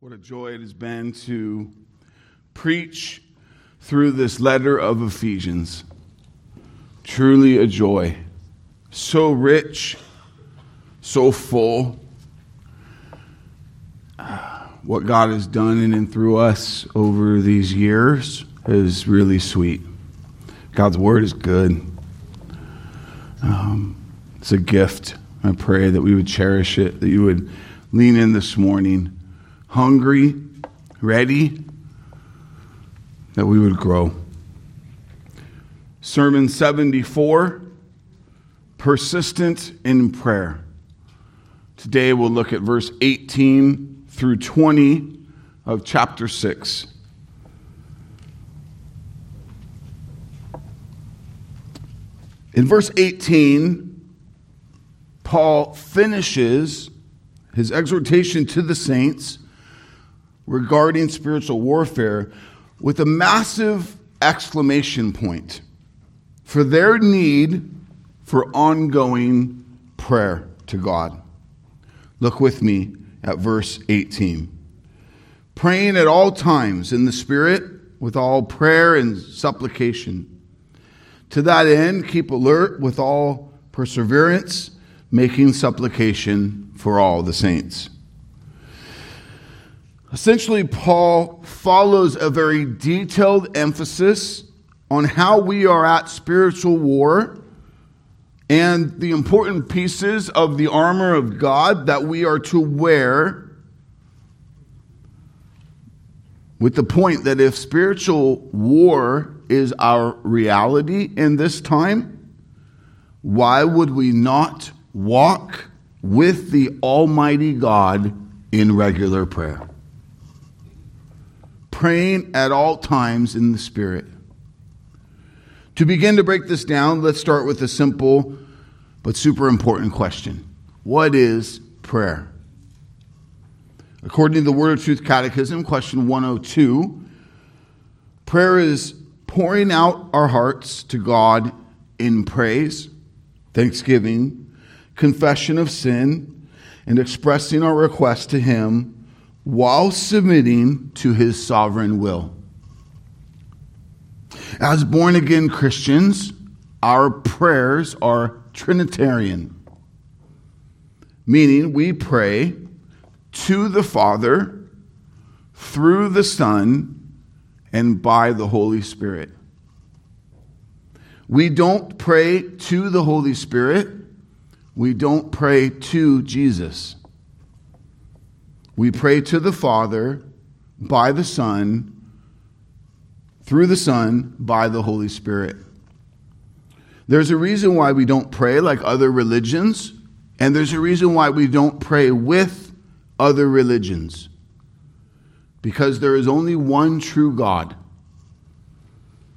What a joy it has been to preach through this letter of Ephesians. Truly a joy. So rich, so full. What God has done in and through us over these years is really sweet. God's word is good. Um, it's a gift. I pray that we would cherish it, that you would lean in this morning hungry, ready, that we would grow. Sermon 74 Persistent in Prayer. Today we'll look at verse 18 through 20 of chapter 6. In verse 18, Paul finishes his exhortation to the saints regarding spiritual warfare with a massive exclamation point for their need for ongoing prayer to God. Look with me at verse 18. Praying at all times in the Spirit with all prayer and supplication. To that end, keep alert with all perseverance, making supplication for all the saints. Essentially, Paul follows a very detailed emphasis on how we are at spiritual war and the important pieces of the armor of God that we are to wear, with the point that if spiritual war is our reality in this time, why would we not walk with the Almighty God in regular prayer? Praying at all times in the Spirit. To begin to break this down, let's start with a simple but super important question What is prayer? According to the Word of Truth Catechism, question 102, prayer is pouring out our hearts to God in praise, thanksgiving, confession of sin, and expressing our request to Him while submitting to his sovereign will. As born again Christians, our prayers are Trinitarian, meaning we pray to the Father through the Son and by the Holy Spirit. We don't pray to the Holy Spirit, we don't pray to Jesus. We pray to the Father by the Son, through the Son, by the Holy Spirit. There's a reason why we don't pray like other religions, and there's a reason why we don't pray with other religions. Because there is only one true God.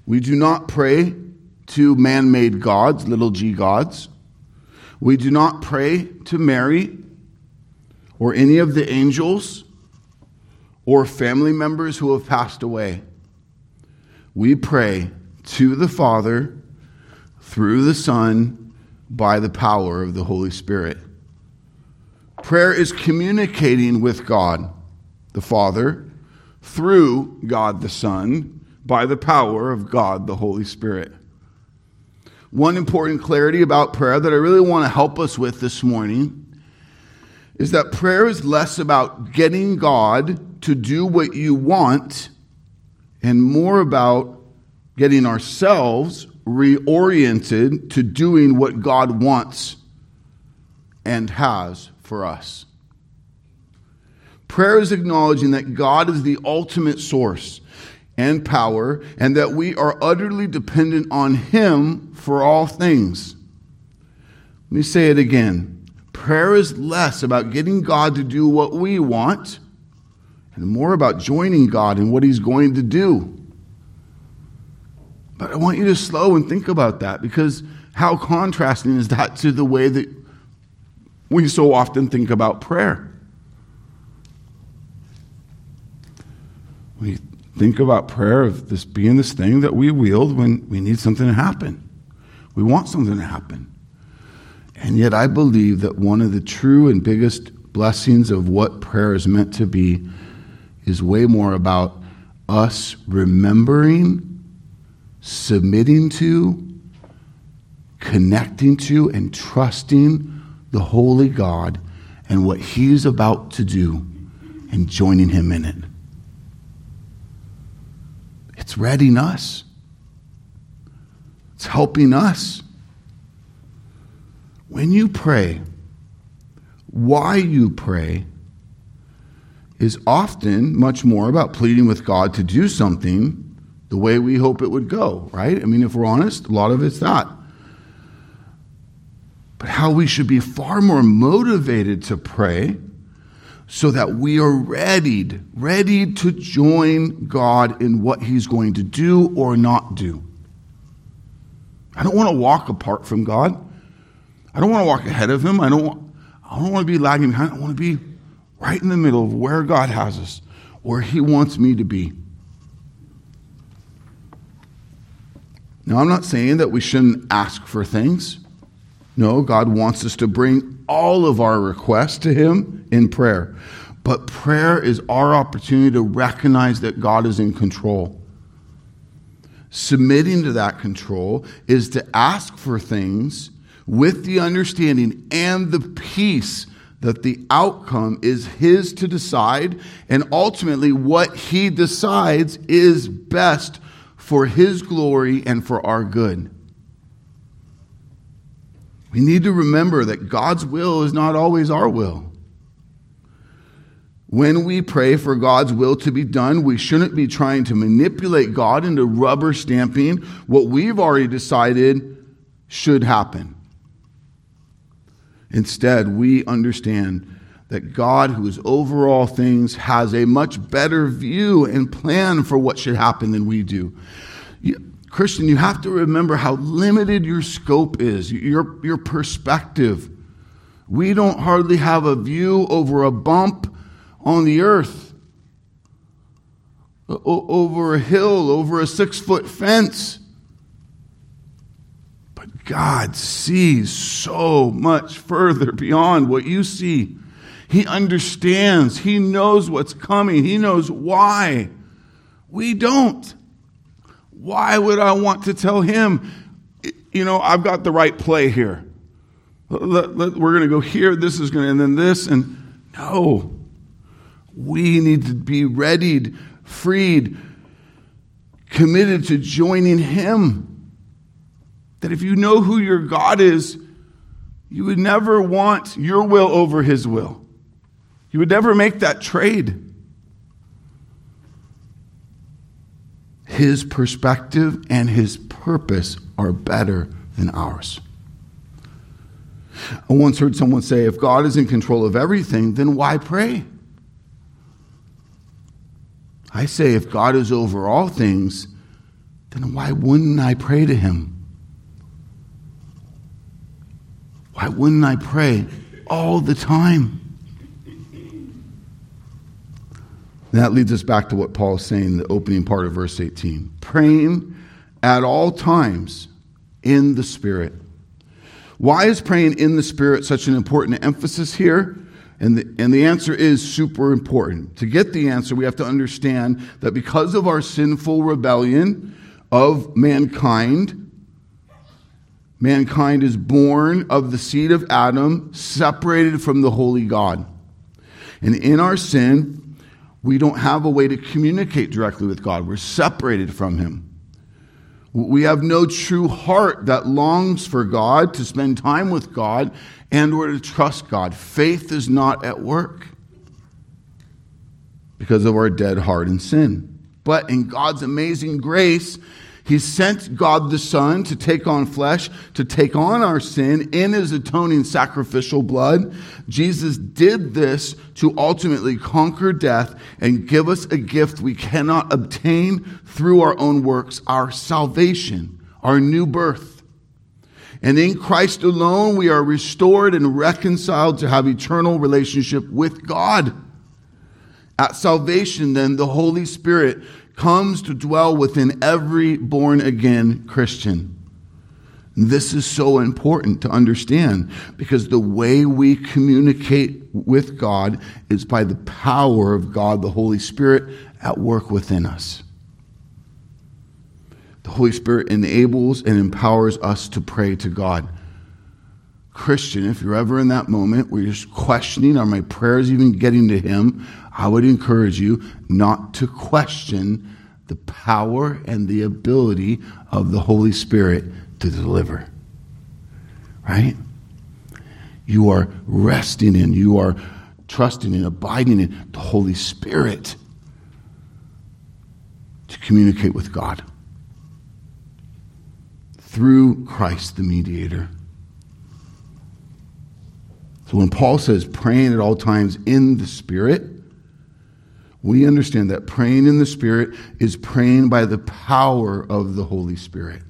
We do not pray to man made gods, little g gods. We do not pray to Mary or any of the angels or family members who have passed away. We pray to the Father through the Son by the power of the Holy Spirit. Prayer is communicating with God the Father through God the Son by the power of God the Holy Spirit. One important clarity about prayer that I really want to help us with this morning is that prayer is less about getting God to do what you want and more about getting ourselves reoriented to doing what God wants and has for us. Prayer is acknowledging that God is the ultimate source and power, and that we are utterly dependent on Him for all things. Let me say it again. Prayer is less about getting God to do what we want and more about joining God in what He's going to do. But I want you to slow and think about that because how contrasting is that to the way that we so often think about prayer? We think about prayer of this being this thing that we wield when we need something to happen. We want something to happen. And yet, I believe that one of the true and biggest blessings of what prayer is meant to be is way more about us remembering, submitting to, connecting to, and trusting the Holy God and what He's about to do and joining Him in it. It's readying us, it's helping us. When you pray, why you pray is often much more about pleading with God to do something the way we hope it would go, right? I mean, if we're honest, a lot of it's that. But how we should be far more motivated to pray so that we are readied, ready to join God in what He's going to do or not do. I don't want to walk apart from God. I don't want to walk ahead of Him. I don't want, I don't want to be lagging behind. I want to be right in the middle of where God has us, where He wants me to be. Now, I'm not saying that we shouldn't ask for things. No, God wants us to bring all of our requests to Him in prayer. But prayer is our opportunity to recognize that God is in control. Submitting to that control is to ask for things with the understanding and the peace that the outcome is his to decide, and ultimately what he decides is best for his glory and for our good. We need to remember that God's will is not always our will. When we pray for God's will to be done, we shouldn't be trying to manipulate God into rubber stamping what we've already decided should happen. Instead, we understand that God, who is over all things, has a much better view and plan for what should happen than we do. You, Christian, you have to remember how limited your scope is, your, your perspective. We don't hardly have a view over a bump on the earth, o- over a hill, over a six foot fence. God sees so much further beyond what you see. He understands. He knows what's coming. He knows why. We don't. Why would I want to tell him, you know, I've got the right play here? Let, let, we're going to go here, this is going to, and then this, and no. We need to be readied, freed, committed to joining him. That if you know who your God is, you would never want your will over his will. You would never make that trade. His perspective and his purpose are better than ours. I once heard someone say if God is in control of everything, then why pray? I say if God is over all things, then why wouldn't I pray to him? Why wouldn't I pray all the time? That leads us back to what Paul is saying in the opening part of verse 18 praying at all times in the Spirit. Why is praying in the Spirit such an important emphasis here? And the, and the answer is super important. To get the answer, we have to understand that because of our sinful rebellion of mankind, mankind is born of the seed of Adam, separated from the holy God. And in our sin, we don't have a way to communicate directly with God. We're separated from Him. We have no true heart that longs for God, to spend time with God, and or to trust God. Faith is not at work because of our dead heart and sin. But in God's amazing grace, he sent God the Son to take on flesh, to take on our sin in his atoning sacrificial blood. Jesus did this to ultimately conquer death and give us a gift we cannot obtain through our own works, our salvation, our new birth. And in Christ alone, we are restored and reconciled to have eternal relationship with God. At salvation, then, the Holy Spirit comes to dwell within every born again Christian. This is so important to understand because the way we communicate with God is by the power of God, the Holy Spirit, at work within us. The Holy Spirit enables and empowers us to pray to God. Christian, if you're ever in that moment where you're questioning, are my prayers even getting to Him? I would encourage you not to question the power and the ability of the Holy Spirit to deliver. Right? You are resting in, you are trusting in, abiding in the Holy Spirit to communicate with God through Christ the mediator. So when Paul says praying at all times in the Spirit, we understand that praying in the Spirit is praying by the power of the Holy Spirit.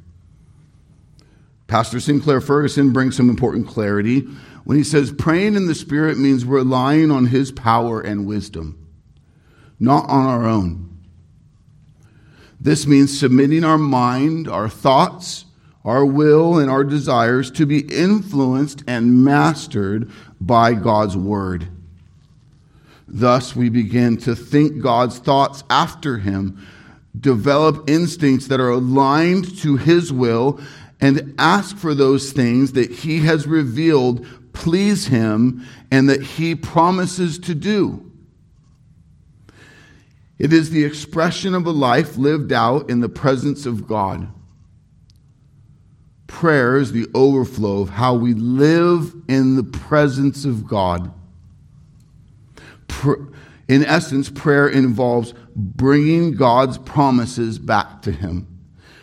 Pastor Sinclair Ferguson brings some important clarity when he says praying in the Spirit means relying on His power and wisdom, not on our own. This means submitting our mind, our thoughts, our will, and our desires to be influenced and mastered by God's Word. Thus, we begin to think God's thoughts after Him, develop instincts that are aligned to His will, and ask for those things that he has revealed please him and that he promises to do. It is the expression of a life lived out in the presence of God. Prayer is the overflow of how we live in the presence of God. In essence, prayer involves bringing God's promises back to Him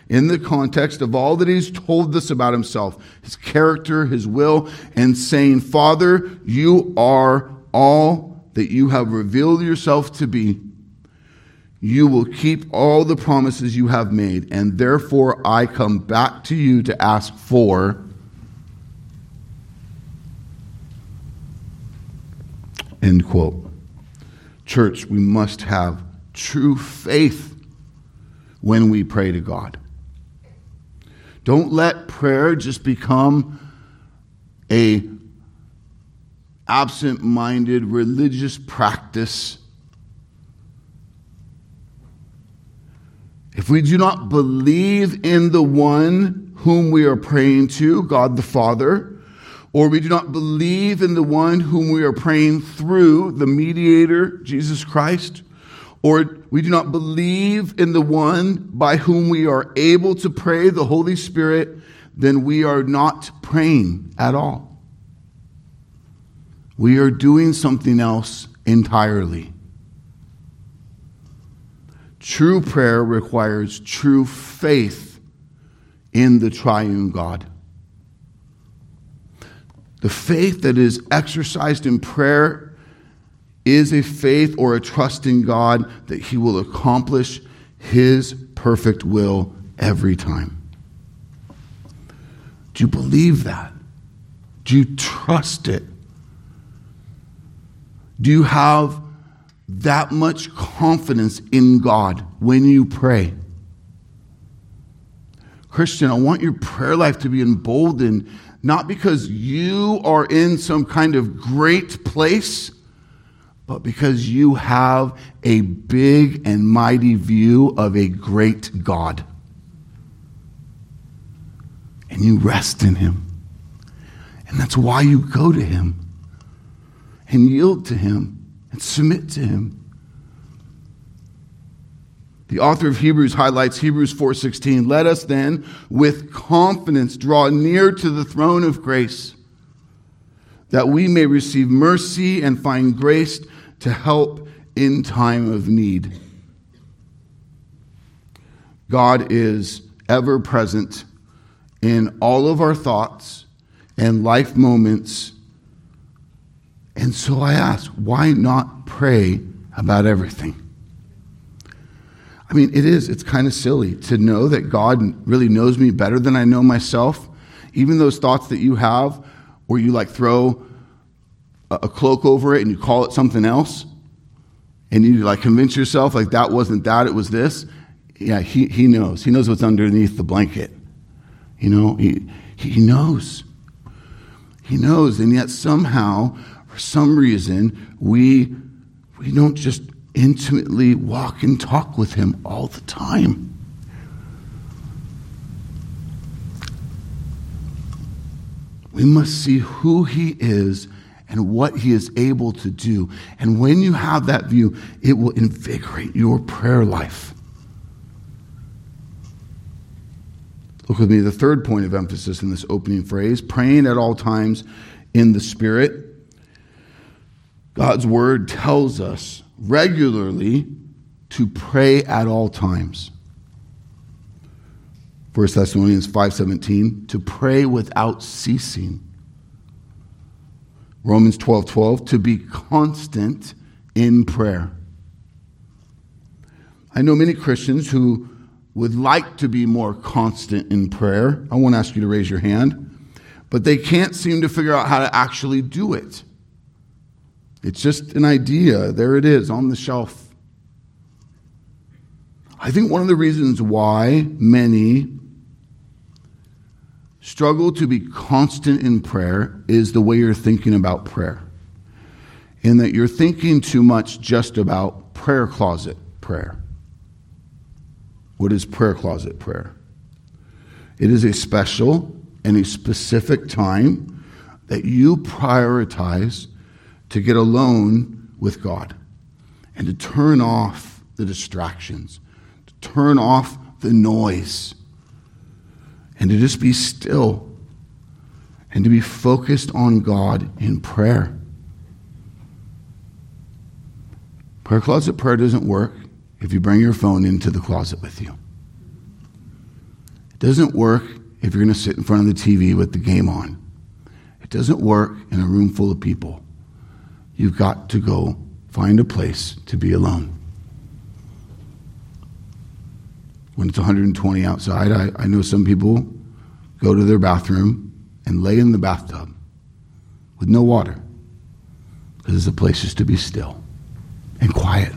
in the context of all that he's told us about himself, his character, his will, and saying, Father, you are all that you have revealed yourself to be. You will keep all the promises you have made, and therefore I come back to you to ask for. End quote. Church, we must have true faith when we pray to God. Don't let prayer just become a absent-minded religious practice. If we do not believe in the one whom we are praying to, God the Father, or we do not believe in the one whom we are praying through, the mediator, Jesus Christ, or we do not believe in the one by whom we are able to pray, the Holy Spirit, then we are not praying at all. We are doing something else entirely. True prayer requires true faith in the triune God. The faith that is exercised in prayer is a faith or a trust in God that He will accomplish His perfect will every time. Do you believe that? Do you trust it? Do you have that much confidence in God when you pray? Christian, I want your prayer life to be emboldened, not because you are in some kind of great place but because you have a big and mighty view of a great God. And you rest in Him. And that's why you go to Him and yield to Him and submit to Him. The author of Hebrews highlights Hebrews 4:16, "Let us then with confidence draw near to the throne of grace, that we may receive mercy and find grace to help in time of need. God is ever present in all of our thoughts and life moments. And so I ask, why not pray about everything? I mean, it is, it's kind of silly to know that God really knows me better than I know myself. Even those thoughts that you have where you like throw a cloak over it and you call it something else, and you like convince yourself like that wasn't that, it was this. Yeah, he, he knows. He knows what's underneath the blanket. You know, he, He knows. He knows. And yet, somehow, for some reason, we, we don't just intimately walk and talk with Him all the time. We must see who He is and what He is able to do. And when you have that view, it will invigorate your prayer life. Look with me, the third point of emphasis in this opening phrase praying at all times in the Spirit. God's word tells us regularly to pray at all times. 1 Thessalonians 5:17 to pray without ceasing. Romans 12:12 12, 12, to be constant in prayer. I know many Christians who would like to be more constant in prayer. I won't ask you to raise your hand, but they can't seem to figure out how to actually do it. It's just an idea. There it is on the shelf. I think one of the reasons why many struggle to be constant in prayer is the way you're thinking about prayer. In that you're thinking too much just about prayer closet prayer. What is prayer closet prayer? It is a special and a specific time that you prioritize to get alone with God and to turn off the distractions, to turn off the noise, and to just be still and to be focused on God in prayer. Prayer closet prayer doesn't work if you bring your phone into the closet with you. It doesn't work if you're going to sit in front of the TV with the game on. It doesn't work in a room full of people. You've got to go find a place to be alone. When it's 120 outside, I, I know some people go to their bathroom and lay in the bathtub with no water because a place just to be still and quiet.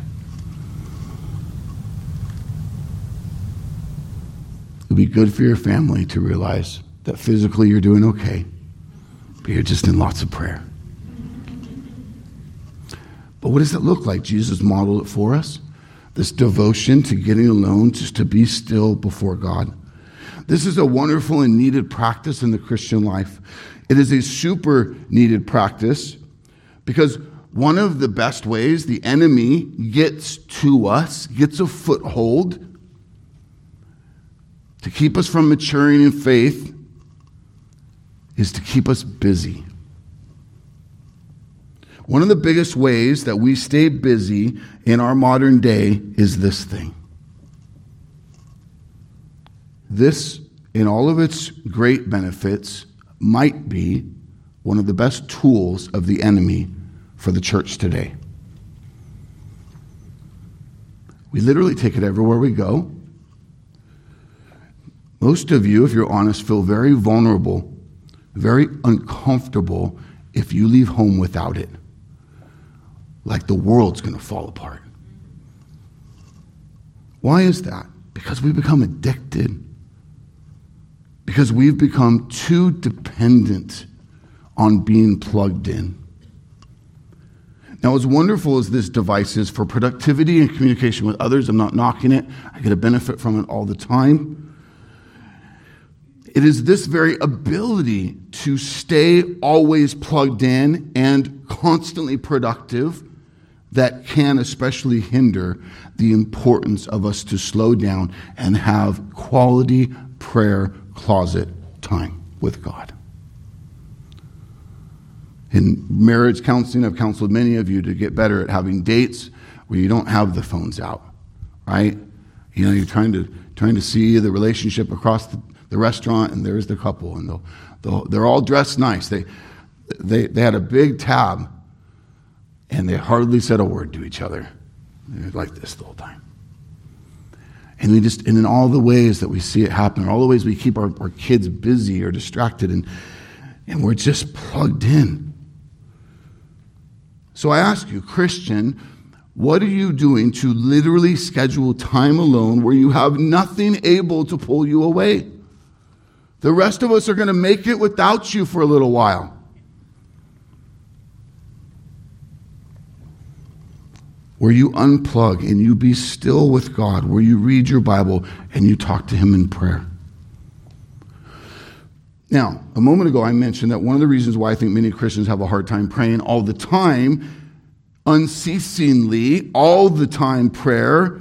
It'll be good for your family to realize that physically you're doing okay, but you're just in lots of prayer. But what does it look like? Jesus modeled it for us. This devotion to getting alone, just to be still before God. This is a wonderful and needed practice in the Christian life. It is a super needed practice because one of the best ways the enemy gets to us, gets a foothold, to keep us from maturing in faith is to keep us busy. One of the biggest ways that we stay busy in our modern day is this thing. This, in all of its great benefits, might be one of the best tools of the enemy for the church today. We literally take it everywhere we go. Most of you, if you're honest, feel very vulnerable, very uncomfortable if you leave home without it. Like the world's going to fall apart. Why is that? Because we become addicted. Because we've become too dependent on being plugged in. Now, as wonderful as this device is for productivity and communication with others, I'm not knocking it. I get a benefit from it all the time. It is this very ability to stay always plugged in and constantly productive that can especially hinder the importance of us to slow down and have quality prayer closet time with God. In marriage counseling, I've counseled many of you to get better at having dates where you don't have the phones out, right? You know, you're trying to trying to see the relationship across the, the restaurant, and there's the couple, and they'll, they'll, they're all dressed nice. They, they, they had a big tab, and they hardly said a word to each other. They're like this the whole time. And we just, and in all the ways that we see it happen, all the ways we keep our, our kids busy or distracted, and, and we're just plugged in. So I ask you, Christian, what are you doing to literally schedule time alone where you have nothing able to pull you away? The rest of us are going to make it without you for a little while. Where you unplug and you be still with God, where you read your Bible and you talk to Him in prayer. Now, a moment ago, I mentioned that one of the reasons why I think many Christians have a hard time praying all the time, unceasingly, all the time prayer,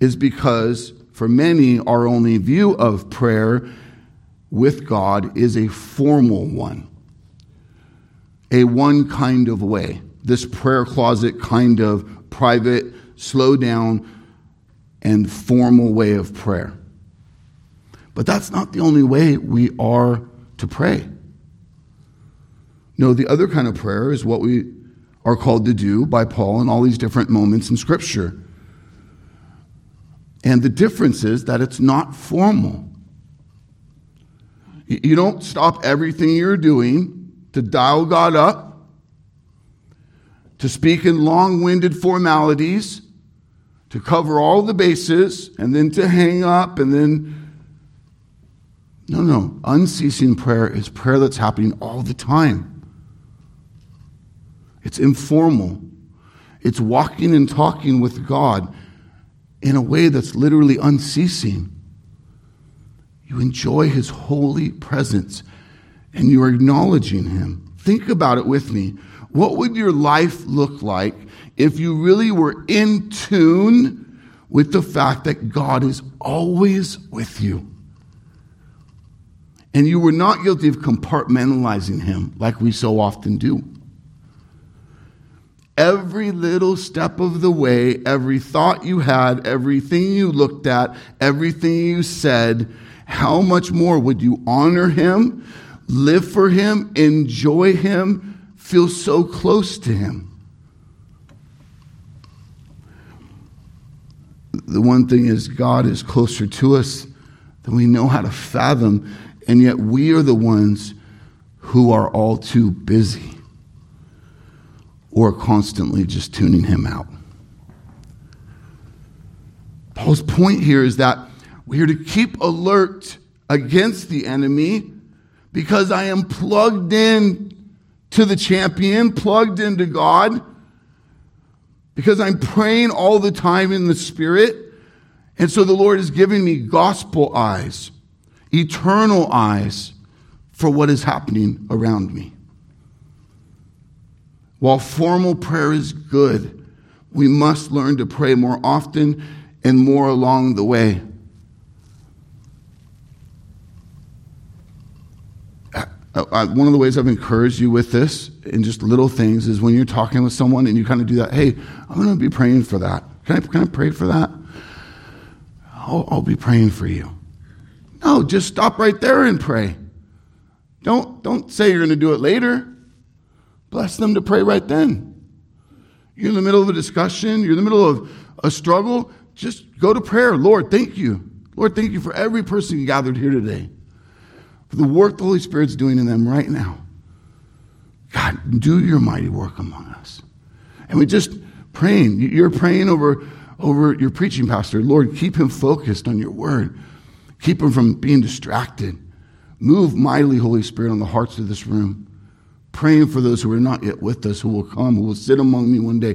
is because for many, our only view of prayer with God is a formal one, a one kind of way. This prayer closet kind of private, slow down, and formal way of prayer. But that's not the only way we are to pray. No, the other kind of prayer is what we are called to do by Paul in all these different moments in Scripture. And the difference is that it's not formal. You don't stop everything you're doing to dial God up, to speak in long winded formalities, to cover all the bases, and then to hang up and then no, no. Unceasing prayer is prayer that's happening all the time. It's informal. It's walking and talking with God in a way that's literally unceasing. You enjoy His holy presence and you are acknowledging Him. Think about it with me. What would your life look like if you really were in tune with the fact that God is always with you? And you were not guilty of compartmentalizing him like we so often do. Every little step of the way, every thought you had, everything you looked at, everything you said, how much more would you honor him, live for him, enjoy him, feel so close to him? The one thing is, God is closer to us than we know how to fathom. And yet we are the ones who are all too busy or constantly just tuning him out. Paul's point here is that we are to keep alert against the enemy because I am plugged in to the champion, plugged into God, because I'm praying all the time in the Spirit. And so the Lord is giving me gospel eyes eternal eyes for what is happening around me. While formal prayer is good, we must learn to pray more often and more along the way. Uh, uh, one of the ways I've encouraged you with this, in just little things, is when you're talking with someone and you kind of do that. Hey, I'm going to be praying for that. Can I, can I pray for that? I'll, I'll be praying for you. No, just stop right there and pray. Don't, don't say you're going to do it later. Bless them to pray right then. You're in the middle of a discussion, you're in the middle of a struggle, just go to prayer. Lord, thank you. Lord, thank you for every person gathered here today, for the work the Holy Spirit's doing in them right now. God, do your mighty work among us. And we just praying. You're praying over, over your preaching pastor. Lord, keep him focused on your word. Keep him from being distracted. Move mightily, Holy Spirit, on the hearts of this room. Praying for those who are not yet with us, who will come, who will sit among me one day.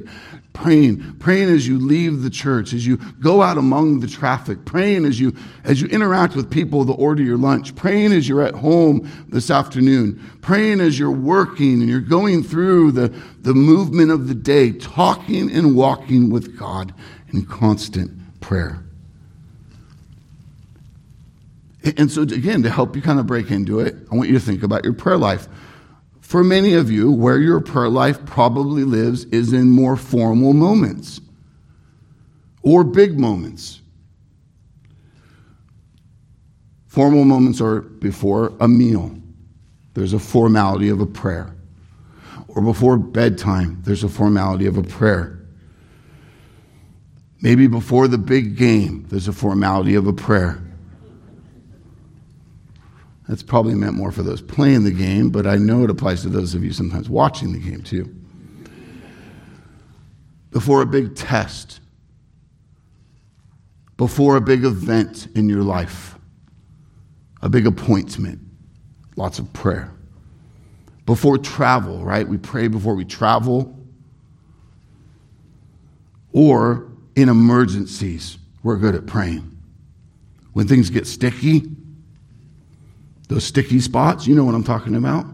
Praying, praying as you leave the church, as you go out among the traffic. Praying as you, as you interact with people that order your lunch. Praying as you're at home this afternoon. Praying as you're working and you're going through the, the movement of the day. Talking and walking with God in constant prayer. And so, again, to help you kind of break into it, I want you to think about your prayer life. For many of you, where your prayer life probably lives is in more formal moments or big moments. Formal moments are before a meal, there's a formality of a prayer. Or before bedtime, there's a formality of a prayer. Maybe before the big game, there's a formality of a prayer. That's probably meant more for those playing the game, but I know it applies to those of you sometimes watching the game too. Before a big test, before a big event in your life, a big appointment, lots of prayer. Before travel, right? We pray before we travel. Or in emergencies, we're good at praying. When things get sticky, those sticky spots, you know what I'm talking about.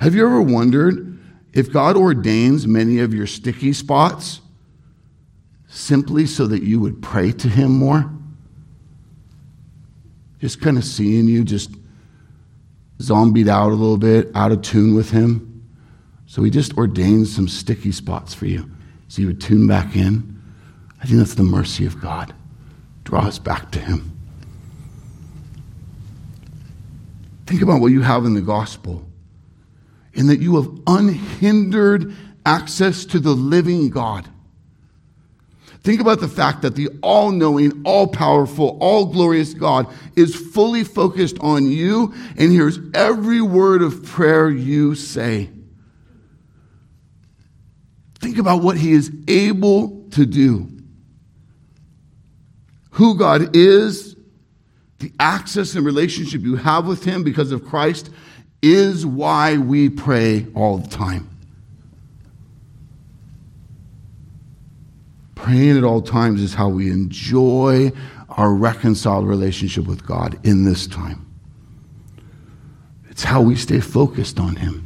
Have you ever wondered if God ordains many of your sticky spots simply so that you would pray to Him more? Just kind of seeing you just zombied out a little bit, out of tune with Him. So He just ordains some sticky spots for you so you would tune back in. I think that's the mercy of God. Draw us back to Him. Think about what you have in the gospel, in that you have unhindered access to the living God. Think about the fact that the all knowing, all powerful, all glorious God is fully focused on you and hears every word of prayer you say. Think about what he is able to do. Who God is, the access and relationship you have with him because of Christ is why we pray all the time. Praying at all times is how we enjoy our reconciled relationship with God in this time. It's how we stay focused on Him.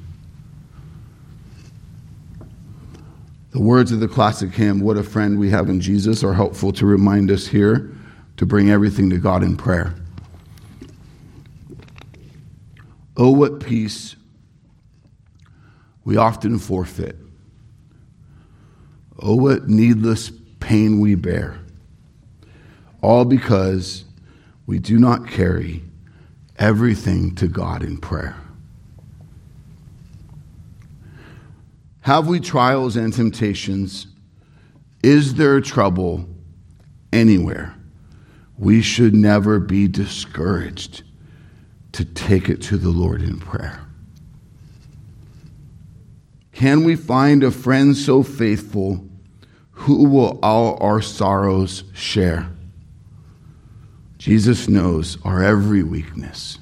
The words of the classic hymn, What a Friend We Have in Jesus, are helpful to remind us here to bring everything to God in prayer. Oh, what peace we often forfeit. Oh, what needless pain we bear, all because we do not carry everything to God in prayer. Have we trials and temptations? Is there trouble anywhere? We should never be discouraged to take it to the Lord in prayer. Can we find a friend so faithful who will all our sorrows share? Jesus knows our every weakness.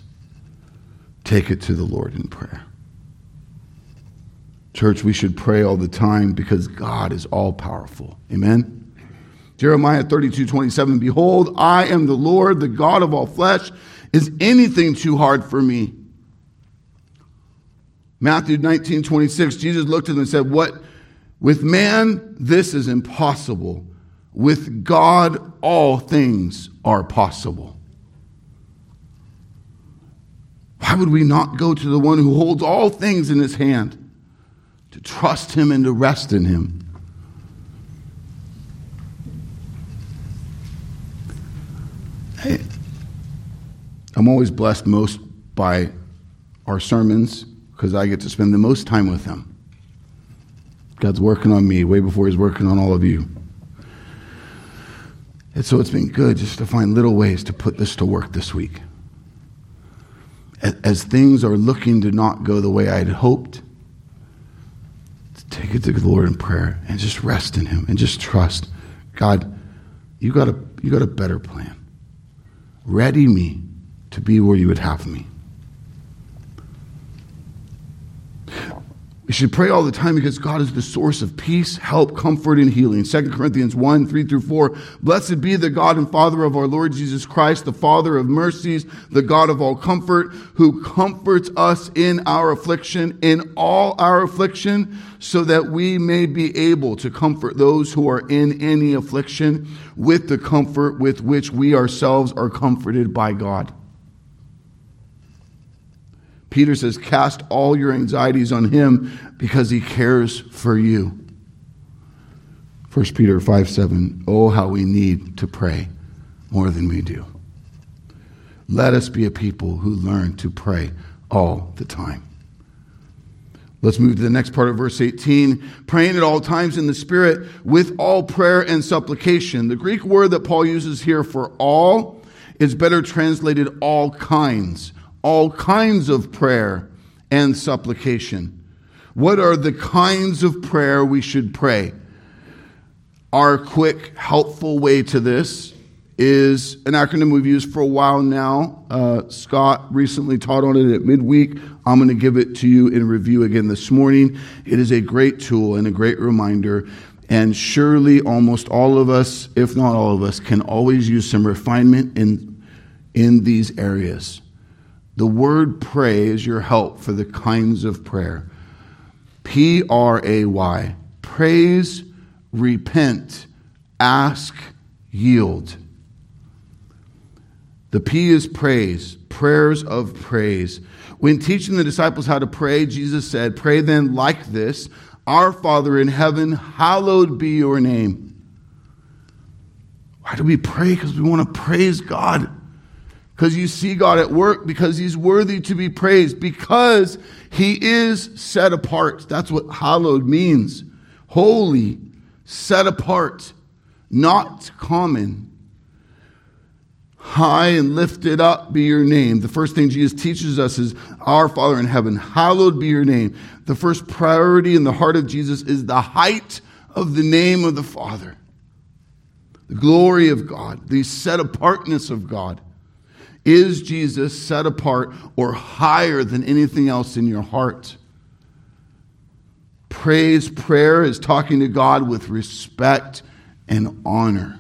Take it to the Lord in prayer. Church, we should pray all the time because God is all powerful. Amen. Jeremiah 32 27, Behold, I am the Lord, the God of all flesh. Is anything too hard for me? Matthew 19 26, Jesus looked at them and said, What with man, this is impossible. With God, all things are possible. Why would we not go to the one who holds all things in his hand to trust him and to rest in him? Hey, I'm always blessed most by our sermons because I get to spend the most time with them. God's working on me way before He's working on all of you. And so it's been good just to find little ways to put this to work this week. As things are looking to not go the way I had hoped, to take it to the Lord in prayer and just rest in Him and just trust. God, you got a, you got a better plan. Ready me to be where you would have me. We should pray all the time because God is the source of peace, help, comfort, and healing. 2 Corinthians 1 3 through 4. Blessed be the God and Father of our Lord Jesus Christ, the Father of mercies, the God of all comfort, who comforts us in our affliction, in all our affliction, so that we may be able to comfort those who are in any affliction with the comfort with which we ourselves are comforted by God. Peter says, Cast all your anxieties on him because he cares for you. 1 Peter 5 7. Oh, how we need to pray more than we do. Let us be a people who learn to pray all the time. Let's move to the next part of verse 18. Praying at all times in the Spirit with all prayer and supplication. The Greek word that Paul uses here for all is better translated all kinds all kinds of prayer and supplication. What are the kinds of prayer we should pray? Our quick, helpful way to this is an acronym we've used for a while now. Uh, Scott recently taught on it at midweek. I'm going to give it to you in review again this morning. It is a great tool and a great reminder. And surely almost all of us, if not all of us, can always use some refinement in, in these areas. The word pray is your help for the kinds of prayer. P R A Y. Praise, repent, ask, yield. The P is praise, prayers of praise. When teaching the disciples how to pray, Jesus said, Pray then like this Our Father in heaven, hallowed be your name. Why do we pray? Because we want to praise God. Because you see God at work, because He's worthy to be praised, because He is set apart. That's what hallowed means holy, set apart, not common. High and lifted up be your name. The first thing Jesus teaches us is, Our Father in heaven, hallowed be your name. The first priority in the heart of Jesus is the height of the name of the Father, the glory of God, the set apartness of God. Is Jesus set apart or higher than anything else in your heart? Praise, prayer is talking to God with respect and honor.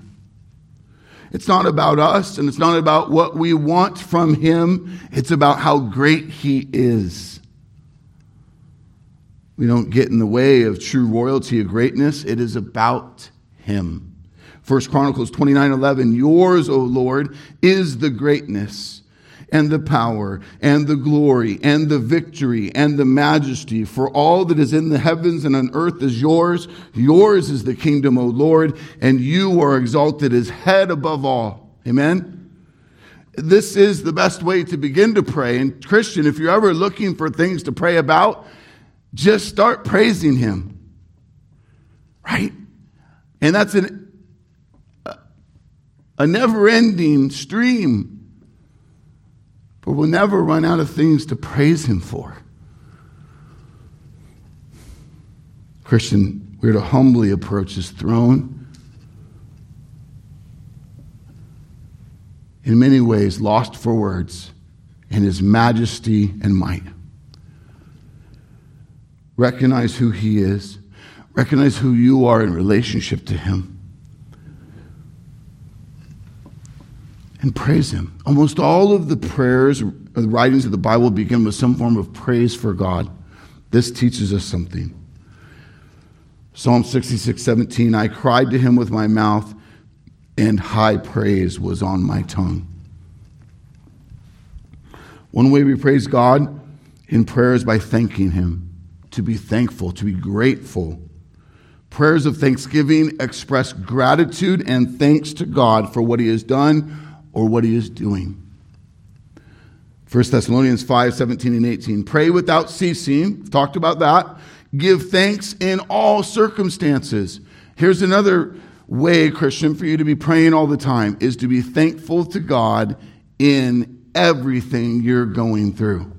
It's not about us and it's not about what we want from Him. It's about how great He is. We don't get in the way of true royalty of greatness. It is about Him. First Chronicles 29 11, yours, O Lord, is the greatness and the power and the glory and the victory and the majesty. For all that is in the heavens and on earth is yours. Yours is the kingdom, O Lord, and you are exalted as head above all. Amen. This is the best way to begin to pray. And Christian, if you're ever looking for things to pray about, just start praising him. Right? And that's an, a never ending stream but we'll never run out of things to praise Him for. Christian, we're to humbly approach His throne. In many ways, lost for words in His majesty and might. Recognize who He is, recognize who you are in relationship to Him. And praise Him. Almost all of the prayers, the writings of the Bible begin with some form of praise for God. This teaches us something. Psalm 66, 17, I cried to him with my mouth, and high praise was on my tongue. One way we praise God in prayer is by thanking him, to be thankful, to be grateful. Prayers of thanksgiving express gratitude and thanks to God for what he has done or what he is doing. 1 Thessalonians 5 17 and 18. Pray without ceasing. Talked about that. Give thanks in all circumstances. Here's another way, Christian, for you to be praying all the time is to be thankful to God in everything you're going through.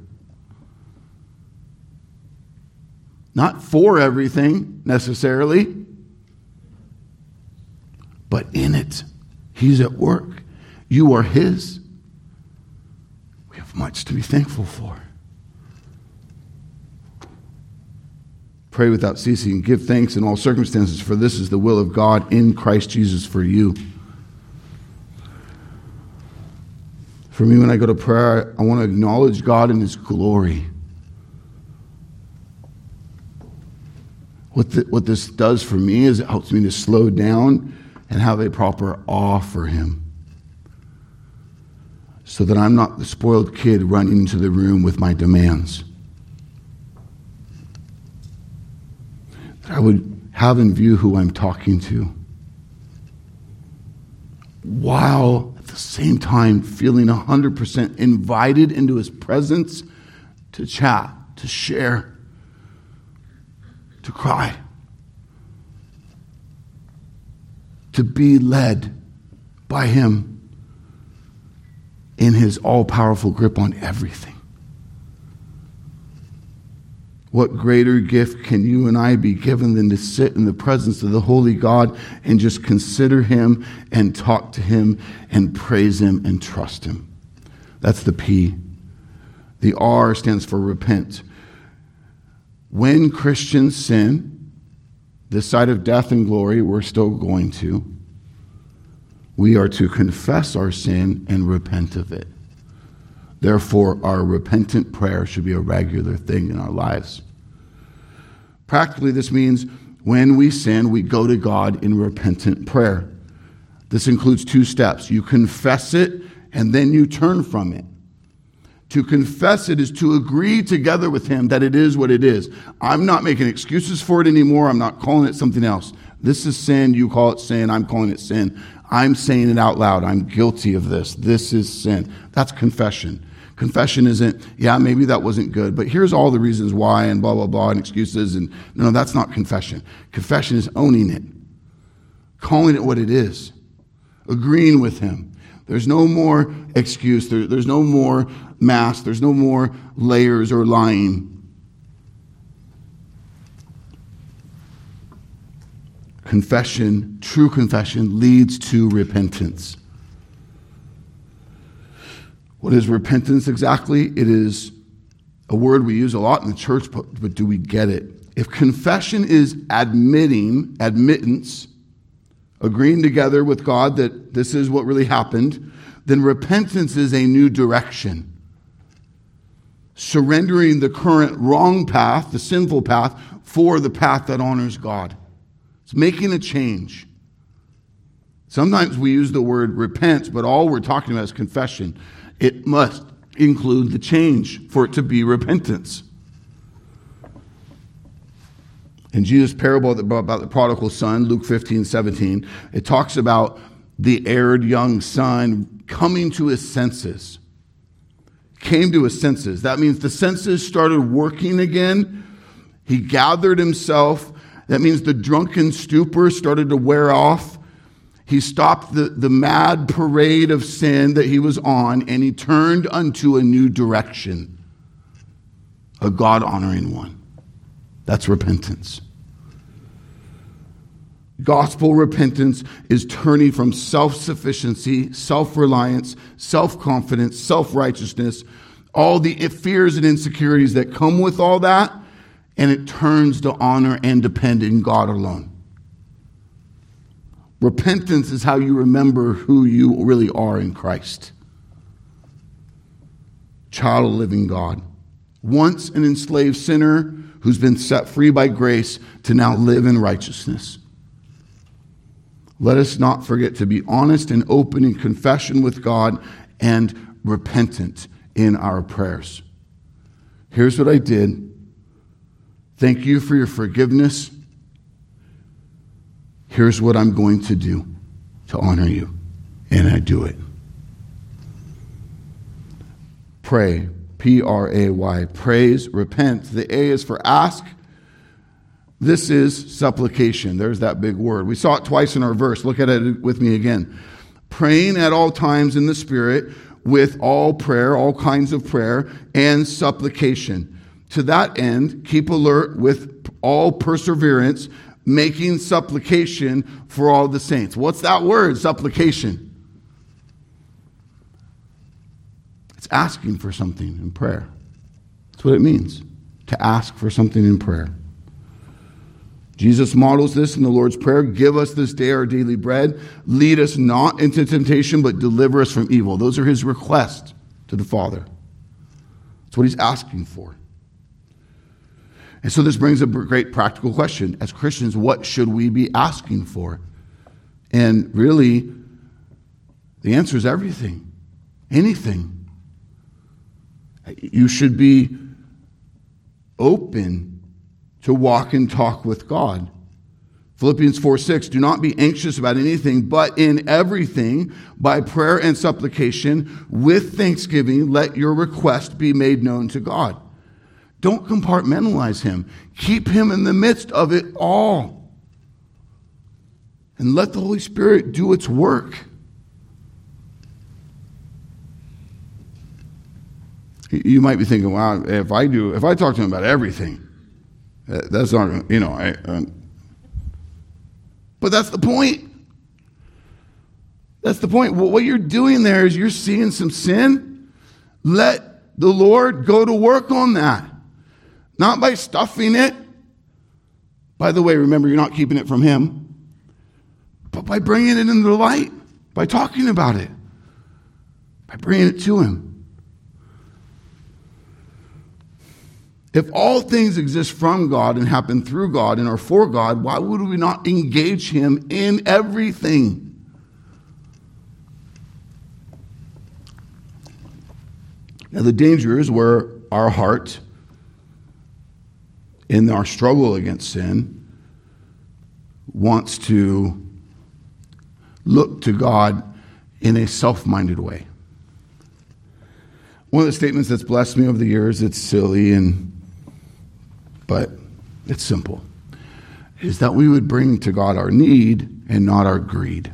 Not for everything necessarily, but in it. He's at work. You are His. We have much to be thankful for. Pray without ceasing. Give thanks in all circumstances, for this is the will of God in Christ Jesus for you. For me, when I go to prayer, I want to acknowledge God in His glory. What, the, what this does for me is it helps me to slow down and have a proper awe for Him so that I'm not the spoiled kid running into the room with my demands. That I would have in view who I'm talking to, while at the same time feeling 100% invited into his presence to chat, to share, to cry, to be led by him in his all powerful grip on everything. What greater gift can you and I be given than to sit in the presence of the Holy God and just consider Him and talk to Him and praise Him and trust Him? That's the P. The R stands for repent. When Christians sin, this side of death and glory, we're still going to. We are to confess our sin and repent of it. Therefore, our repentant prayer should be a regular thing in our lives. Practically, this means when we sin, we go to God in repentant prayer. This includes two steps you confess it, and then you turn from it. To confess it is to agree together with Him that it is what it is. I'm not making excuses for it anymore. I'm not calling it something else. This is sin. You call it sin. I'm calling it sin. I'm saying it out loud. I'm guilty of this. This is sin. That's confession. Confession isn't, yeah, maybe that wasn't good, but here's all the reasons why and blah, blah, blah, and excuses. And no, that's not confession. Confession is owning it, calling it what it is, agreeing with Him. There's no more excuse, there, there's no more mask, there's no more layers or lying. Confession, true confession, leads to repentance. What is repentance exactly? It is a word we use a lot in the church, but, but do we get it? If confession is admitting, admittance, agreeing together with God that this is what really happened, then repentance is a new direction. Surrendering the current wrong path, the sinful path, for the path that honors God. It's making a change. Sometimes we use the word repent, but all we're talking about is confession it must include the change for it to be repentance. In Jesus' parable about the prodigal son, Luke 15, 17, it talks about the erred young son coming to his senses. Came to his senses. That means the senses started working again. He gathered himself. That means the drunken stupor started to wear off. He stopped the, the mad parade of sin that he was on and he turned unto a new direction, a God honoring one. That's repentance. Gospel repentance is turning from self sufficiency, self reliance, self confidence, self righteousness, all the fears and insecurities that come with all that, and it turns to honor and depend in God alone. Repentance is how you remember who you really are in Christ. Child of living God. Once an enslaved sinner who's been set free by grace to now live in righteousness. Let us not forget to be honest and open in confession with God and repentant in our prayers. Here's what I did. Thank you for your forgiveness here's what I'm going to do to honor you. And I do it. Pray, P R A Y, praise, repent. The A is for ask. This is supplication. There's that big word. We saw it twice in our verse. Look at it with me again. Praying at all times in the Spirit with all prayer, all kinds of prayer, and supplication. To that end, keep alert with all perseverance making supplication for all the saints. What's that word, supplication? It's asking for something in prayer. That's what it means to ask for something in prayer. Jesus models this in the Lord's Prayer Give us this day our daily bread. Lead us not into temptation, but deliver us from evil. Those are his requests to the Father. That's what he's asking for. And so this brings a great practical question. As Christians, what should we be asking for? And really, the answer is everything, anything. You should be open to walk and talk with God. Philippians 4 6, do not be anxious about anything, but in everything, by prayer and supplication, with thanksgiving, let your request be made known to God. Don't compartmentalize him. Keep him in the midst of it all. And let the Holy Spirit do its work. You might be thinking, wow, if I do, if I talk to him about everything, That's not, you know, I, uh, but that's the point. That's the point. What you're doing there is you're seeing some sin. Let the Lord go to work on that. Not by stuffing it. By the way, remember, you're not keeping it from Him, but by bringing it into the light, by talking about it, by bringing it to Him. If all things exist from God and happen through God and are for God, why would we not engage Him in everything? Now, the danger is where our heart, in our struggle against sin, wants to look to God in a self minded way. One of the statements that's blessed me over the years, it's silly and but it's simple, is that we would bring to God our need and not our greed.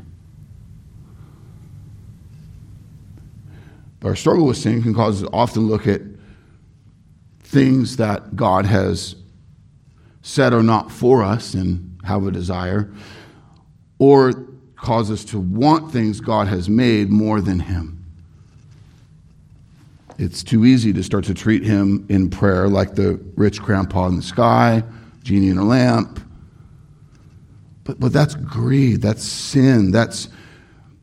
But our struggle with sin can cause us to often look at things that God has said are not for us and have a desire, or cause us to want things God has made more than Him. It's too easy to start to treat Him in prayer like the rich grandpa in the sky, genie in a lamp. But, but that's greed, that's sin, that's,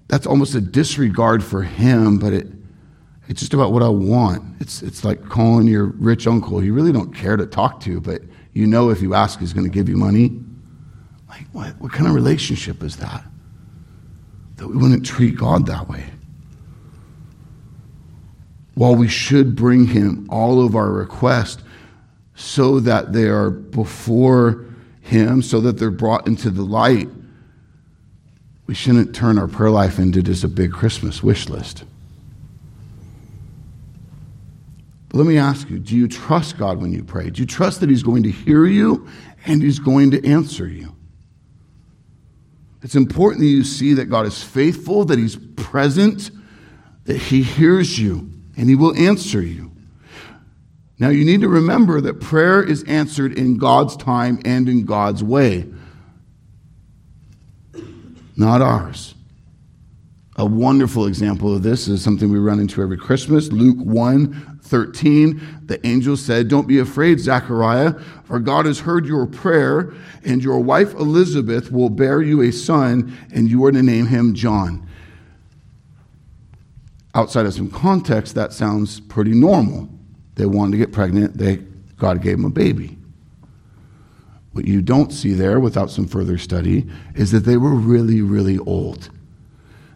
that's almost a disregard for Him, but it, it's just about what I want. It's, it's like calling your rich uncle you really don't care to talk to, but you know if you ask, he's going to give you money. Like, what, what kind of relationship is that? That we wouldn't treat God that way. While we should bring him all of our requests so that they are before him, so that they're brought into the light, we shouldn't turn our prayer life into just a big Christmas wish list. Let me ask you do you trust God when you pray? Do you trust that He's going to hear you and He's going to answer you? It's important that you see that God is faithful, that He's present, that He hears you, and He will answer you. Now, you need to remember that prayer is answered in God's time and in God's way, not ours. A wonderful example of this is something we run into every Christmas. Luke 1 13, the angel said, Don't be afraid, Zechariah, for God has heard your prayer, and your wife Elizabeth will bear you a son, and you are to name him John. Outside of some context, that sounds pretty normal. They wanted to get pregnant, they, God gave them a baby. What you don't see there without some further study is that they were really, really old.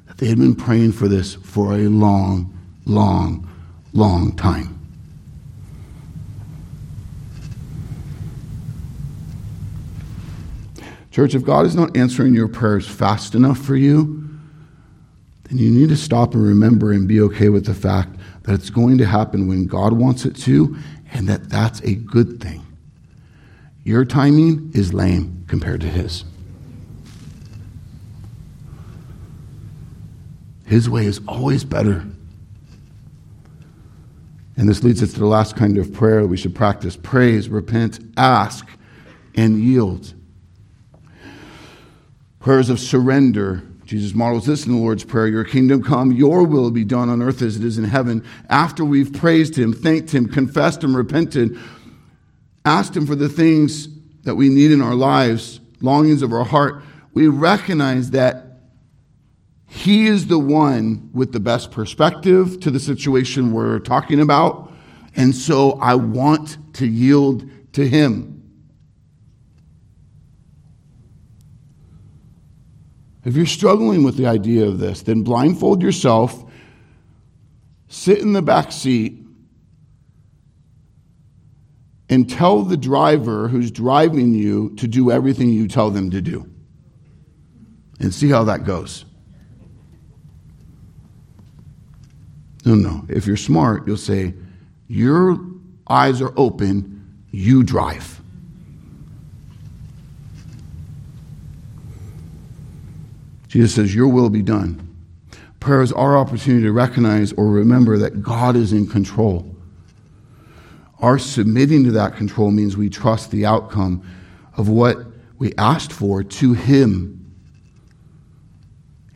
That they had been praying for this for a long, long, long time. Church, if God is not answering your prayers fast enough for you, then you need to stop and remember and be okay with the fact that it's going to happen when God wants it to, and that that's a good thing. Your timing is lame compared to His. His way is always better. And this leads us to the last kind of prayer we should practice praise, repent, ask, and yield. Prayers of surrender. Jesus models this in the Lord's Prayer Your kingdom come, your will be done on earth as it is in heaven. After we've praised Him, thanked Him, confessed Him, repented, asked Him for the things that we need in our lives, longings of our heart, we recognize that he is the one with the best perspective to the situation we're talking about. And so I want to yield to Him. If you're struggling with the idea of this, then blindfold yourself, sit in the back seat, and tell the driver who's driving you to do everything you tell them to do. And see how that goes. No, no. If you're smart, you'll say, Your eyes are open, you drive. Jesus says, Your will be done. Prayer is our opportunity to recognize or remember that God is in control. Our submitting to that control means we trust the outcome of what we asked for to Him.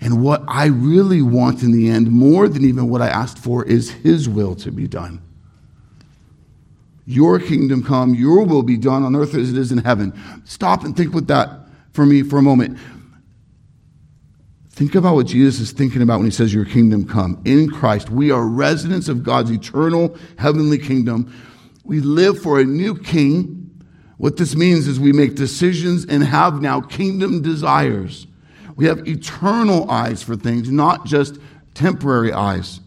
And what I really want in the end, more than even what I asked for, is His will to be done. Your kingdom come, your will be done on earth as it is in heaven. Stop and think with that for me for a moment. Think about what Jesus is thinking about when he says, Your kingdom come. In Christ, we are residents of God's eternal heavenly kingdom. We live for a new king. What this means is we make decisions and have now kingdom desires. We have eternal eyes for things, not just temporary eyes.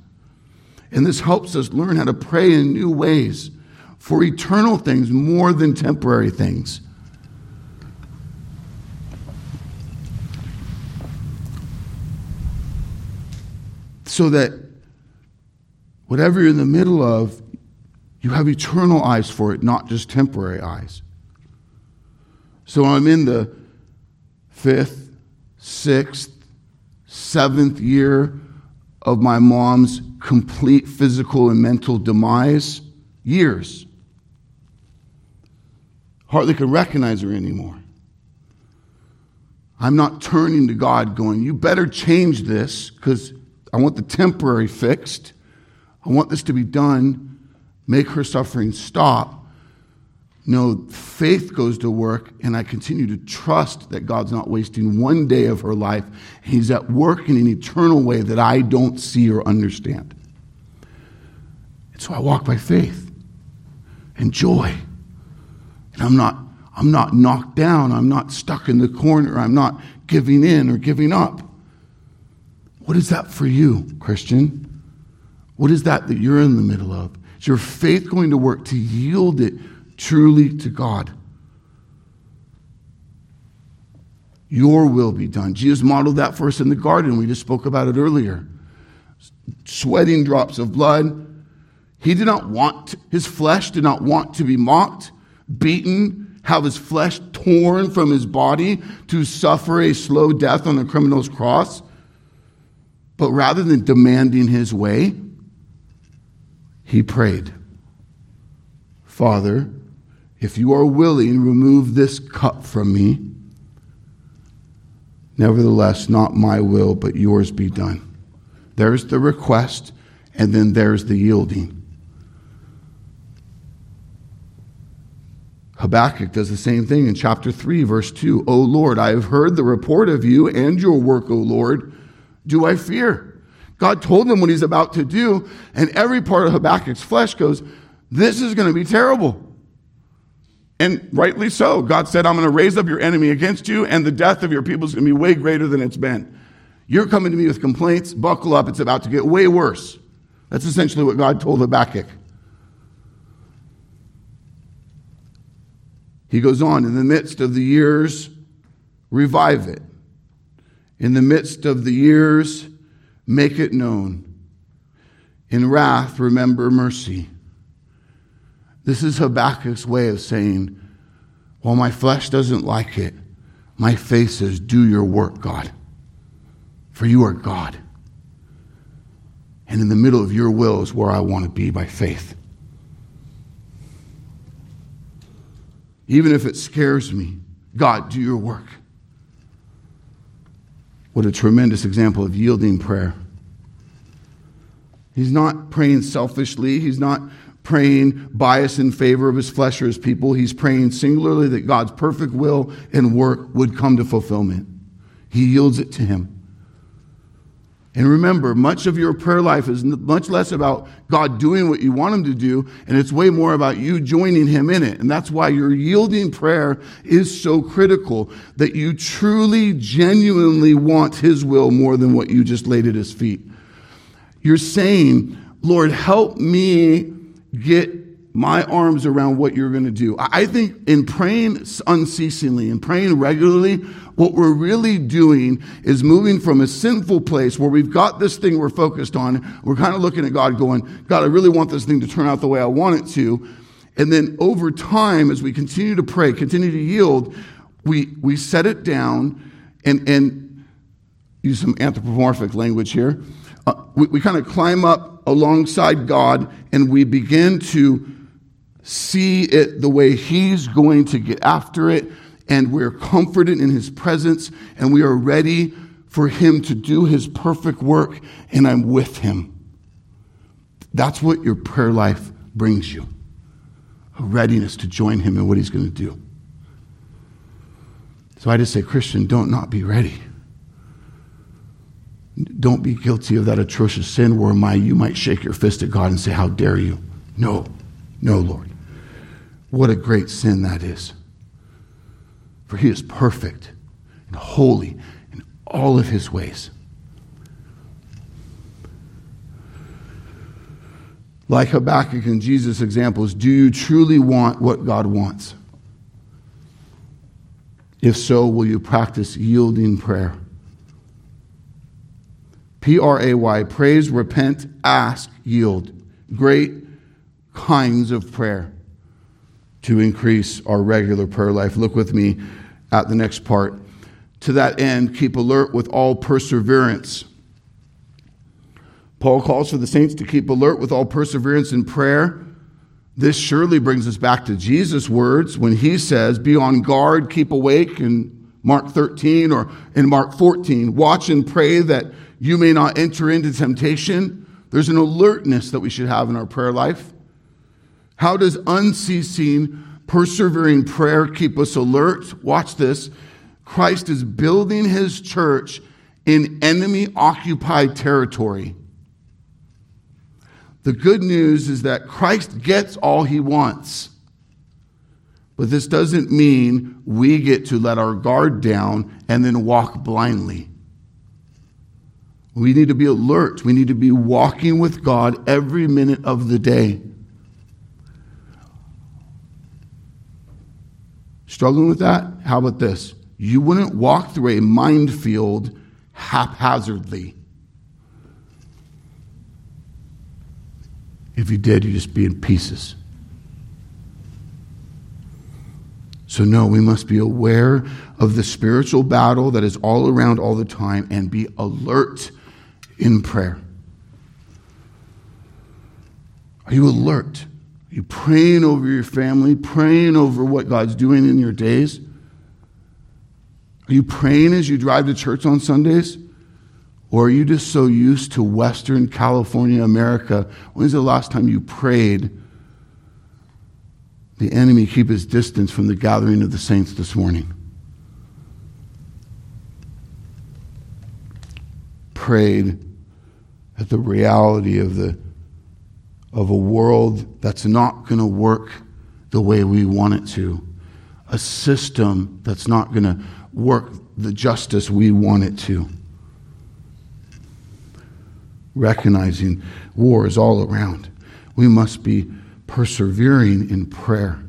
And this helps us learn how to pray in new ways for eternal things more than temporary things. So that whatever you're in the middle of, you have eternal eyes for it, not just temporary eyes. So I'm in the fifth, sixth, seventh year of my mom's complete physical and mental demise. Years. Hardly could recognize her anymore. I'm not turning to God going, You better change this because I want the temporary fixed. I want this to be done. Make her suffering stop. No, faith goes to work, and I continue to trust that God's not wasting one day of her life. He's at work in an eternal way that I don't see or understand. And so I walk by faith and joy. And I'm not, I'm not knocked down. I'm not stuck in the corner. I'm not giving in or giving up. What is that for you, Christian? What is that that you're in the middle of? Is your faith going to work to yield it truly to God? Your will be done. Jesus modeled that for us in the garden. We just spoke about it earlier. Sweating drops of blood. He did not want, his flesh did not want to be mocked, beaten, have his flesh torn from his body to suffer a slow death on the criminal's cross. But rather than demanding his way, he prayed, Father, if you are willing, remove this cup from me. Nevertheless, not my will, but yours be done. There's the request, and then there's the yielding. Habakkuk does the same thing in chapter 3, verse 2. O Lord, I have heard the report of you and your work, O Lord do I fear? God told him what he's about to do, and every part of Habakkuk's flesh goes, This is going to be terrible. And rightly so. God said, I'm going to raise up your enemy against you, and the death of your people is going to be way greater than it's been. You're coming to me with complaints. Buckle up. It's about to get way worse. That's essentially what God told Habakkuk. He goes on, in the midst of the years, revive it. In the midst of the years, make it known. In wrath, remember mercy. This is Habakkuk's way of saying, while my flesh doesn't like it, my faith says, Do your work, God. For you are God. And in the middle of your will is where I want to be by faith. Even if it scares me, God, do your work. What a tremendous example of yielding prayer. He's not praying selfishly. He's not praying bias in favor of his flesh or his people. He's praying singularly that God's perfect will and work would come to fulfillment. He yields it to him. And remember, much of your prayer life is much less about God doing what you want Him to do, and it's way more about you joining Him in it. And that's why your yielding prayer is so critical that you truly, genuinely want His will more than what you just laid at His feet. You're saying, Lord, help me get my arms around what you're going to do. I think in praying unceasingly and praying regularly, what we're really doing is moving from a sinful place where we've got this thing we're focused on. We're kind of looking at God going, God, I really want this thing to turn out the way I want it to. And then over time, as we continue to pray, continue to yield, we, we set it down and, and use some anthropomorphic language here. Uh, we, we kind of climb up alongside God and we begin to see it the way He's going to get after it, and we're comforted in His presence, and we are ready for Him to do His perfect work, and I'm with Him. That's what your prayer life brings you a readiness to join Him in what He's going to do. So I just say, Christian, don't not be ready. Don't be guilty of that atrocious sin where my, you might shake your fist at God and say, How dare you? No, no, Lord. What a great sin that is. For he is perfect and holy in all of his ways. Like Habakkuk and Jesus' examples, do you truly want what God wants? If so, will you practice yielding prayer? P R A Y, praise, repent, ask, yield. Great kinds of prayer to increase our regular prayer life. Look with me at the next part. To that end, keep alert with all perseverance. Paul calls for the saints to keep alert with all perseverance in prayer. This surely brings us back to Jesus' words when he says, Be on guard, keep awake in Mark 13 or in Mark 14. Watch and pray that you may not enter into temptation. There's an alertness that we should have in our prayer life. How does unceasing, persevering prayer keep us alert? Watch this. Christ is building his church in enemy occupied territory. The good news is that Christ gets all he wants. But this doesn't mean we get to let our guard down and then walk blindly. We need to be alert. We need to be walking with God every minute of the day. Struggling with that? How about this? You wouldn't walk through a minefield haphazardly. If you did, you'd just be in pieces. So, no, we must be aware of the spiritual battle that is all around all the time and be alert in prayer? Are you alert? Are you praying over your family, praying over what God's doing in your days? Are you praying as you drive to church on Sundays? Or are you just so used to Western California, America? When's the last time you prayed? The enemy keep his distance from the gathering of the saints this morning. Prayed at the reality of the of a world that's not going to work the way we want it to, a system that's not going to work the justice we want it to. Recognizing war is all around. We must be persevering in prayer.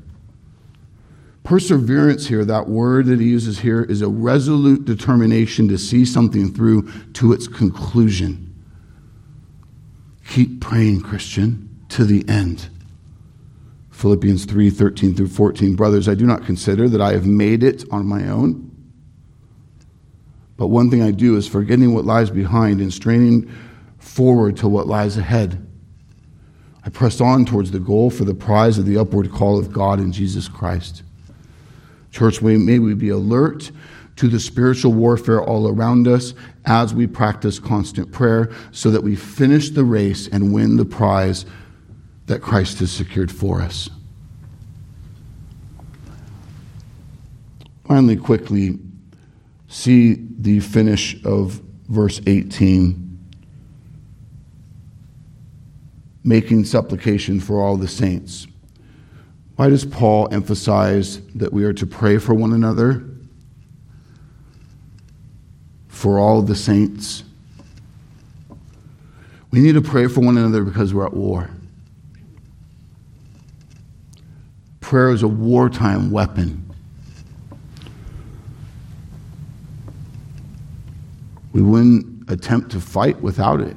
Perseverance here, that word that he uses here, is a resolute determination to see something through to its conclusion. Keep praying, Christian, to the end. Philippians 3 13 through 14. Brothers, I do not consider that I have made it on my own. But one thing I do is forgetting what lies behind and straining forward to what lies ahead. I press on towards the goal for the prize of the upward call of God in Jesus Christ. Church, may we be alert to the spiritual warfare all around us as we practice constant prayer so that we finish the race and win the prize that Christ has secured for us. Finally, quickly, see the finish of verse 18. Making supplication for all the saints. Why does Paul emphasize that we are to pray for one another? for all the saints. We need to pray for one another because we're at war. Prayer is a wartime weapon. We wouldn't attempt to fight without it.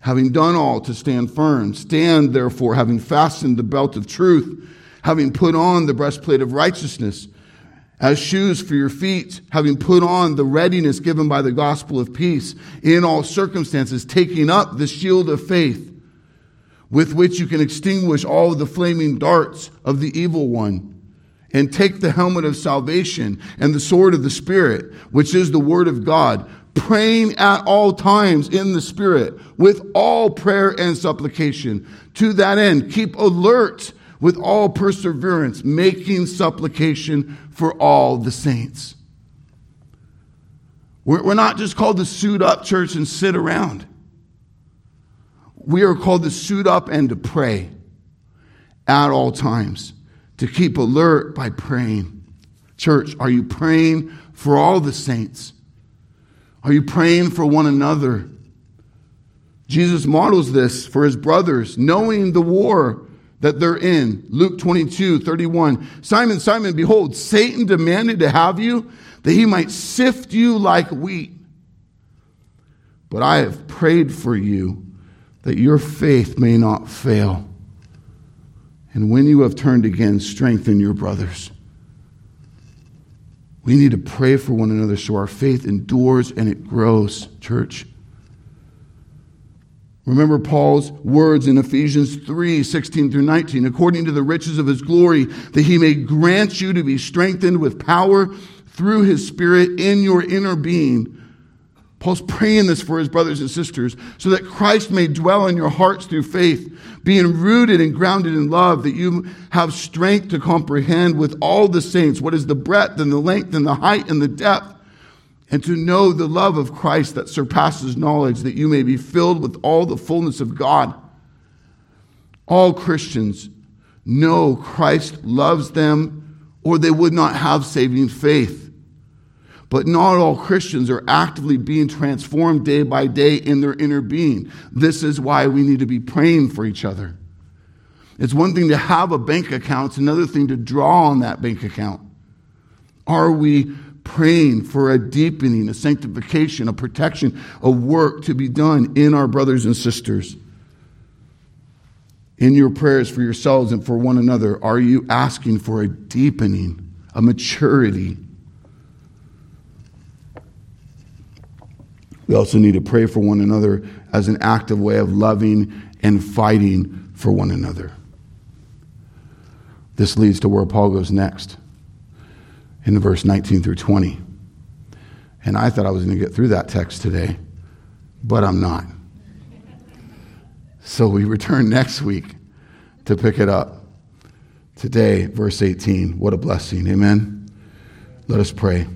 Having done all to stand firm, stand therefore, having fastened the belt of truth, having put on the breastplate of righteousness as shoes for your feet, having put on the readiness given by the gospel of peace in all circumstances, taking up the shield of faith with which you can extinguish all the flaming darts of the evil one. And take the helmet of salvation and the sword of the Spirit, which is the word of God, praying at all times in the Spirit with all prayer and supplication. To that end, keep alert with all perseverance, making supplication for all the saints. We're, not just called to suit up, church, and sit around. We are called to suit up and to pray at all times, to keep alert by praying. Church, are you praying for all the saints? Are you praying for one another? Jesus models this for his brothers, knowing the war that they're in. Luke 22, 31. Simon, Simon, behold, Satan demanded to have you that he might sift you like wheat. But I have prayed for you that your faith may not fail. And when you have turned again, strengthen your brothers. We need to pray for one another so our faith endures and it grows, church. Remember Paul's words in Ephesians 3 16 through 19. According to the riches of his glory, that he may grant you to be strengthened with power through his spirit in your inner being. Paul's praying this for his brothers and sisters so that Christ may dwell in your hearts through faith, being rooted and grounded in love, that you have strength to comprehend with all the saints what is the breadth and the length and the height and the depth and to know the love of Christ that surpasses knowledge, that you may be filled with all the fullness of God. All Christians know Christ loves them, or they would not have saving faith. But not all Christians are actively being transformed day by day in their inner being. This is why we need to be praying for each other. It's one thing to have a bank account, it's another thing to draw on that bank account. Are we praying for a deepening, a sanctification, a protection, a work to be done in our brothers and sisters. In your prayers for yourselves and for one another, are you asking for a deepening, a maturity? We also need to pray for one another as an active way of loving and fighting for one another. This leads to where Paul goes next in verse 19 through 20. And I thought I was going to get through that text today, but I'm not. So we return next week to pick it up. Today, verse 18. What a blessing. Amen. Let us pray.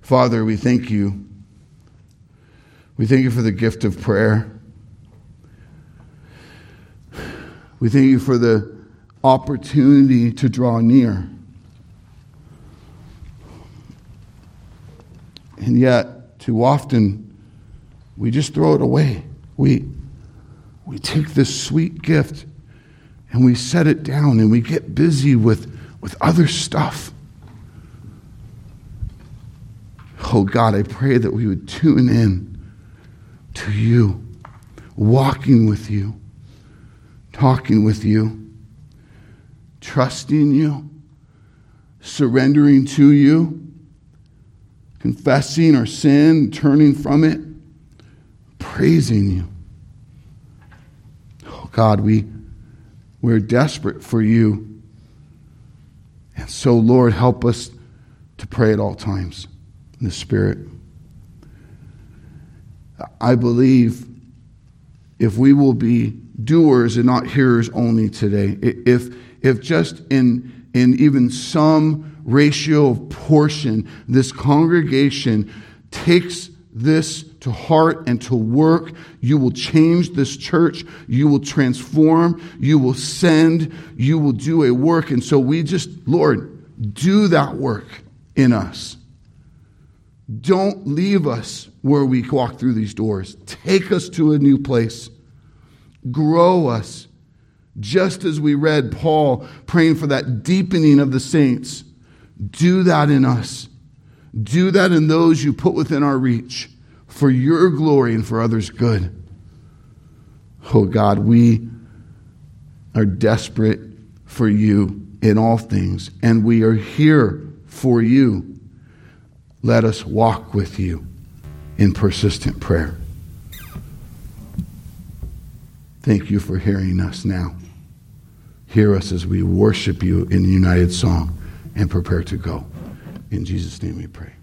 Father, we thank you. We thank you for the gift of prayer. We thank you for the opportunity to draw near. And yet, too often, we just throw it away. We, we take this sweet gift and we set it down and we get busy with, with other stuff. Oh God, I pray that we would tune in to you, walking with you, talking with you, trusting you, surrendering to you confessing our sin, turning from it, praising you. Oh God, we, we're desperate for you. And so, Lord, help us to pray at all times in the Spirit. I believe if we will be doers and not hearers only today, if, if just in, in even some ratio of portion, this congregation takes this to heart and to work. You will change this church. You will transform. You will send. You will do a work. And so we just, Lord, do that work in us. Don't leave us where we walk through these doors. Take us to a new place. Grow us. Just as we read Paul praying for that deepening of the saints, do that in us. Do that in those you put within our reach for your glory and for others' good. Oh God, we are desperate for you in all things, and we are here for you. Let us walk with you in persistent prayer. Thank you for hearing us now. Hear us as we worship you in united song and prepare to go. In Jesus' name we pray.